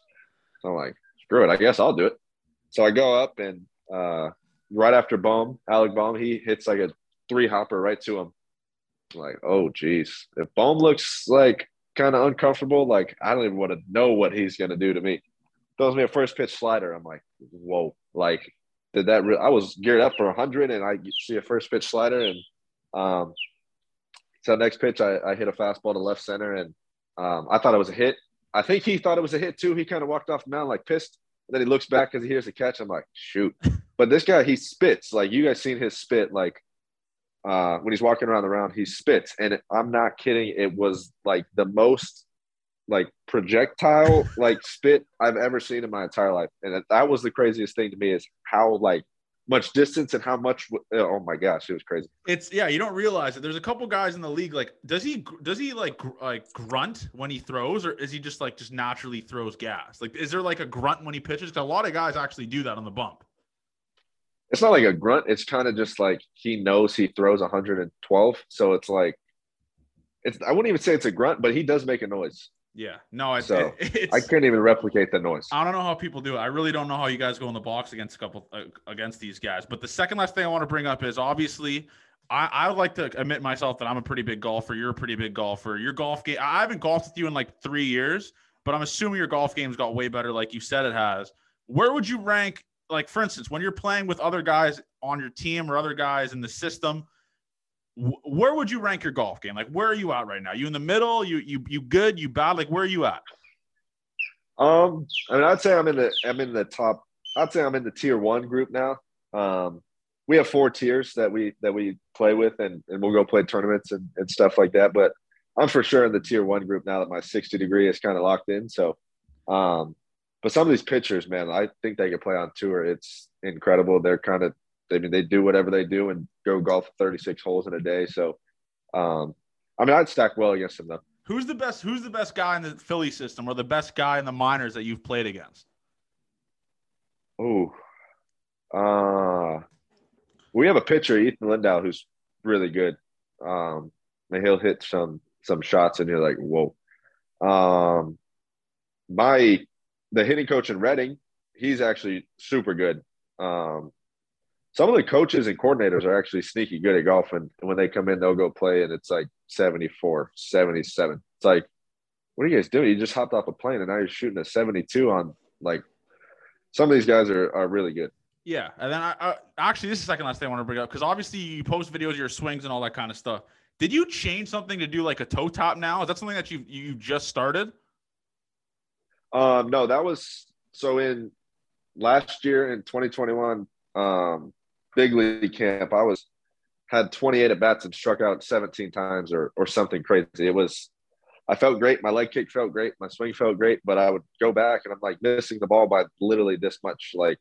So I'm like, screw it. I guess I'll do it. So I go up and uh, right after Bohm, Alec Bohm, he hits like a three hopper right to him. I'm like, oh, geez. If Bohm looks like kind of uncomfortable, like I don't even want to know what he's to do to me. Throws me a first pitch slider. I'm like, whoa. Like, did that? Re- I was geared up for 100, and I see a first pitch slider, and um, so next pitch, I, I hit a fastball to left center, and um, I thought it was a hit. I think he thought it was a hit too. He kind of walked off the mound like pissed, and then he looks back because he hears the catch. I'm like, shoot! But this guy, he spits like you guys seen his spit like uh, when he's walking around the round, he spits, and I'm not kidding. It was like the most like projectile like spit I've ever seen in my entire life. And that was the craziest thing to me is how like much distance and how much oh my gosh it was crazy. It's yeah you don't realize it. There's a couple guys in the league like does he does he like gr- like grunt when he throws or is he just like just naturally throws gas? Like is there like a grunt when he pitches? A lot of guys actually do that on the bump. It's not like a grunt. It's kind of just like he knows he throws 112 so it's like it's i wouldn't even say it's a grunt but he does make a noise yeah, no, it's, so it's, I couldn't even replicate the noise. I don't know how people do it. I really don't know how you guys go in the box against a couple uh, against these guys. But the second last thing I want to bring up is obviously I, I would like to admit myself that I'm a pretty big golfer. You're a pretty big golfer. Your golf game, I haven't golfed with you in like three years, but I'm assuming your golf game's got way better, like you said it has. Where would you rank, like for instance, when you're playing with other guys on your team or other guys in the system? Where would you rank your golf game? Like, where are you at right now? You in the middle? You you you good? You bad? Like, where are you at? Um, I mean, I'd say I'm in the I'm in the top. I'd say I'm in the tier one group now. Um, we have four tiers that we that we play with, and and we'll go play tournaments and, and stuff like that. But I'm for sure in the tier one group now that my 60 degree is kind of locked in. So, um, but some of these pitchers, man, I think they could play on tour. It's incredible. They're kind of I mean, they do whatever they do and go golf 36 holes in a day. So, um, I mean, I'd stack well against them though. Who's the best? Who's the best guy in the Philly system, or the best guy in the minors that you've played against? Oh, uh, we have a pitcher, Ethan Lindow, who's really good. Um, and he'll hit some some shots, and you're like, whoa. Um, my the hitting coach in Reading, he's actually super good. Um, some of the coaches and coordinators are actually sneaky good at golf. And when they come in, they'll go play and it's like 74, 77. It's like, what are you guys doing? You just hopped off a plane and now you're shooting a 72 on like some of these guys are, are really good. Yeah. And then I, I actually, this is the second last thing I want to bring up because obviously you post videos of your swings and all that kind of stuff. Did you change something to do like a toe tap now? Is that something that you you just started? Um, no, that was so in last year in 2021. Um, big league camp, I was had 28 at bats and struck out 17 times or or something crazy. It was I felt great. My leg kick felt great. My swing felt great, but I would go back and I'm like missing the ball by literally this much. Like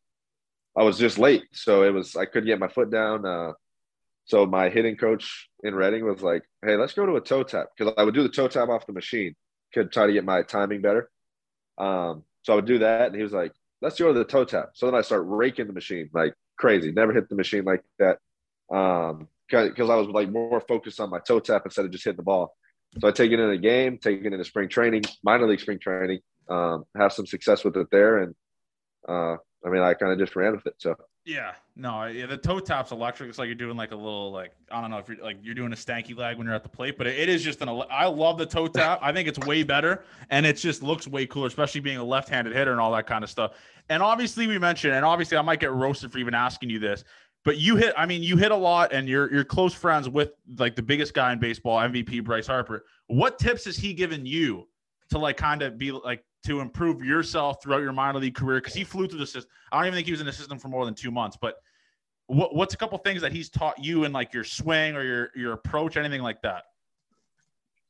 I was just late, so it was I couldn't get my foot down. Uh, so my hitting coach in Reading was like, "Hey, let's go to a toe tap," because I would do the toe tap off the machine, could try to get my timing better. Um, so I would do that, and he was like, "Let's go to the toe tap." So then I start raking the machine like crazy. Never hit the machine like that, um, because I was like more focused on my toe tap instead of just hitting the ball. So I take it in a game, take it into spring training, minor league spring training, um, have some success with it there, and uh, I mean, I kind of just ran with it. So yeah, no, yeah, the toe tap's electric. It's like you're doing like a little like I don't know if you're like you're doing a stanky leg when you're at the plate, but it, is just an. I love the toe tap. I think it's way better, and it just looks way cooler, especially being a left-handed hitter and all that kind of stuff. And obviously, we mentioned, and obviously, I might get roasted for even asking you this, but you hit. I mean, you hit a lot, and you're you're close friends with like the biggest guy in baseball, MVP Bryce Harper. What tips has he given you to like kind of be like to improve yourself throughout your minor league career? Because he flew through the system. I don't even think he was in the system for more than two months. But what, what's a couple things that he's taught you in like your swing or your your approach, anything like that?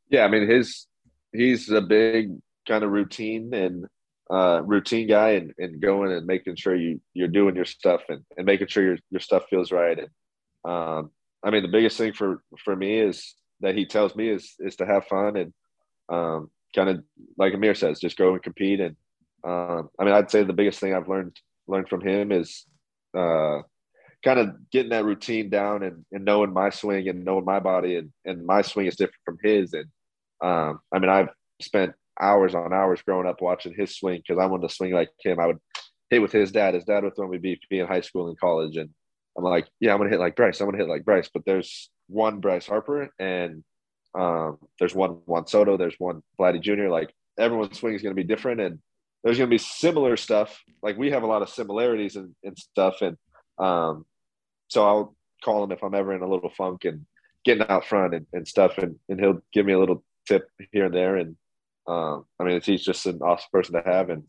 Yeah, I mean his he's a big kind of routine and uh, routine guy, and, and going and making sure you you're doing your stuff and, and making sure your your stuff feels right. And um, I mean the biggest thing for for me is that he tells me is is to have fun and um, kind of like Amir says, just go and compete. And um, I mean, I'd say the biggest thing I've learned learned from him is uh, kind of getting that routine down and, and knowing my swing and knowing my body and, and my swing is different from his. And um, I mean, I've spent hours on hours growing up watching his swing because I wanted to swing like him. I would hit with his dad. His dad would throw me BP in high school and college. And I'm like, yeah, I'm going to hit like Bryce. I'm to hit like Bryce. But there's one Bryce Harper and um, there's one Juan Soto, there's one Vladdy Jr. Like everyone's swing is going to be different, and there's going to be similar stuff. Like we have a lot of similarities and, and stuff, and um, so I'll call him if I'm ever in a little funk and getting out front and, and stuff, and, and he'll give me a little tip here and there. And um, I mean, he's just an awesome person to have, and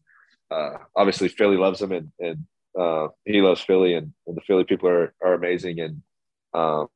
uh, obviously Philly loves him, and, and uh, he loves Philly, and, and the Philly people are are amazing, and um,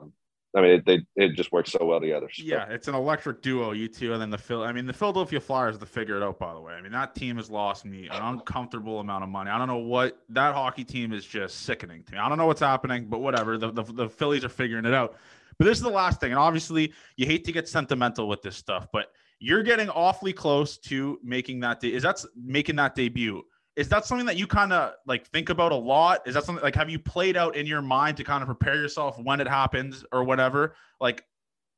I mean, it, they it just works so well together. So. Yeah, it's an electric duo, you two, and then the Phil. I mean, the Philadelphia Flyers to figure it out. By the way, I mean that team has lost me an uncomfortable amount of money. I don't know what that hockey team is just sickening to me. I don't know what's happening, but whatever. The the, the Phillies are figuring it out. But this is the last thing, and obviously you hate to get sentimental with this stuff, but you're getting awfully close to making that. De- is that making that debut? Is that something that you kind of like think about a lot? Is that something like have you played out in your mind to kind of prepare yourself when it happens or whatever? Like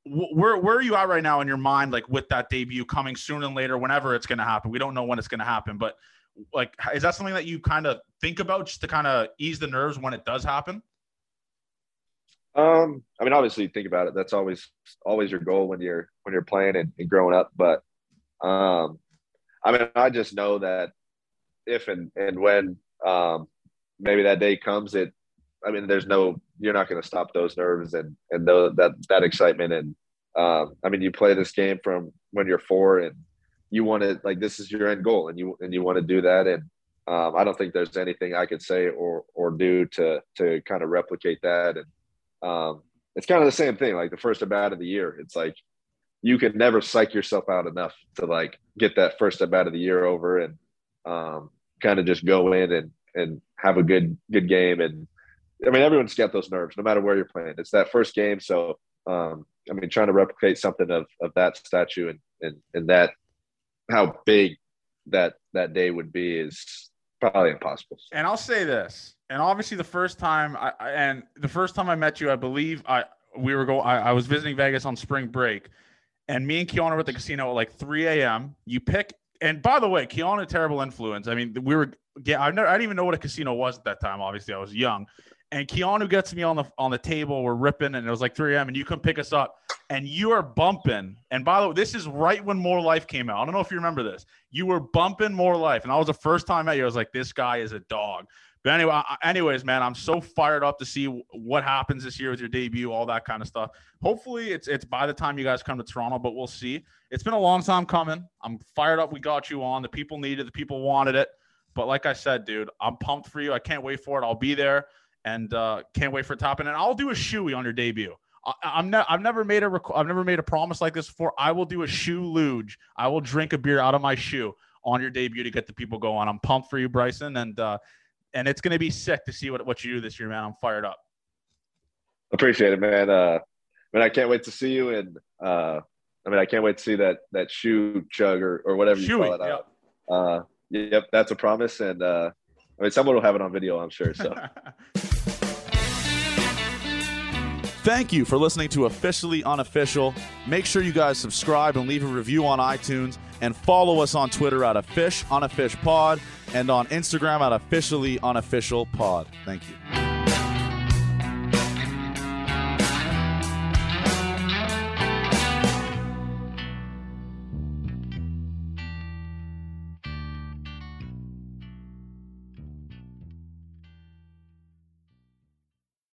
wh- where where are you at right now in your mind like with that debut coming sooner than later whenever it's going to happen? We don't know when it's going to happen but like is that something that you kind of think about just to kind of ease the nerves when it does happen? Um i mean obviously think about it. That's always always your goal when you're when you're playing and, and growing up but um i mean i just know that if and, and when um, maybe that day comes, it, I mean, there's no, you're not going to stop those nerves and, and those, that, that excitement. And um, I mean, you play this game from when you're four and you want to, like, this is your end goal and you, and you want to do that. And um, I don't think there's anything I could say or, or do to, to kind of replicate that. And um, it's kind of the same thing, like the first at bat of the year. It's like, you can never psych yourself out enough to like get that first at bat of the year over and um, kind of just go in and and have a good good game. And I mean, everyone's got those nerves, no matter where you're playing. It's that first game, so um, I mean, trying to replicate something of of that statue and and and that how big that that day would be is probably impossible. And I'll say this, and obviously the first time I and the first time I met you, I believe I we were going. I, was visiting Vegas on spring break, and me and Keanu were at the casino at like 3 a.m. You pick and by the way, Keanu, terrible influence. I mean, we were, yeah, I, never, I didn't even know what a casino was at that time. Obviously, I was young. And Keanu gets me on the on the table. We're ripping, and it was like 3 a.m. And you come pick us up, and you are bumping. And by the way, this is right when More Life came out. I don't know if you remember this. You were bumping More Life, and that was the first time I met you. I was like, this guy is a dog. But anyway, anyways, man, I'm so fired up to see what happens this year with your debut, all that kind of stuff. Hopefully, it's it's by the time you guys come to Toronto, but we'll see. It's been a long time coming. I'm fired up. We got you on. The people needed. The people wanted it. But like I said, dude, I'm pumped for you. I can't wait for it. I'll be there and uh, can't wait for it to happen. And I'll do a shoey on your debut. I, am ne- I've never made a rec- I've never made a promise like this before. I will do a shoe luge. I will drink a beer out of my shoe on your debut to get the people going. I'm pumped for you, Bryson, and uh, and it's going to be sick to see what, what you do this year, man. I'm fired up. Appreciate it, man. Uh, I mean, I can't wait to see you, and uh, I mean, I can't wait to see that that shoe chug or, or whatever you Shoey, call it. yep. Uh, yep, that's a promise, and uh, I mean, someone will have it on video, I'm sure. So. Thank you for listening to Officially Unofficial. Make sure you guys subscribe and leave a review on iTunes and follow us on Twitter at a fish on a fish pod and on Instagram at officially unofficial pod. Thank you.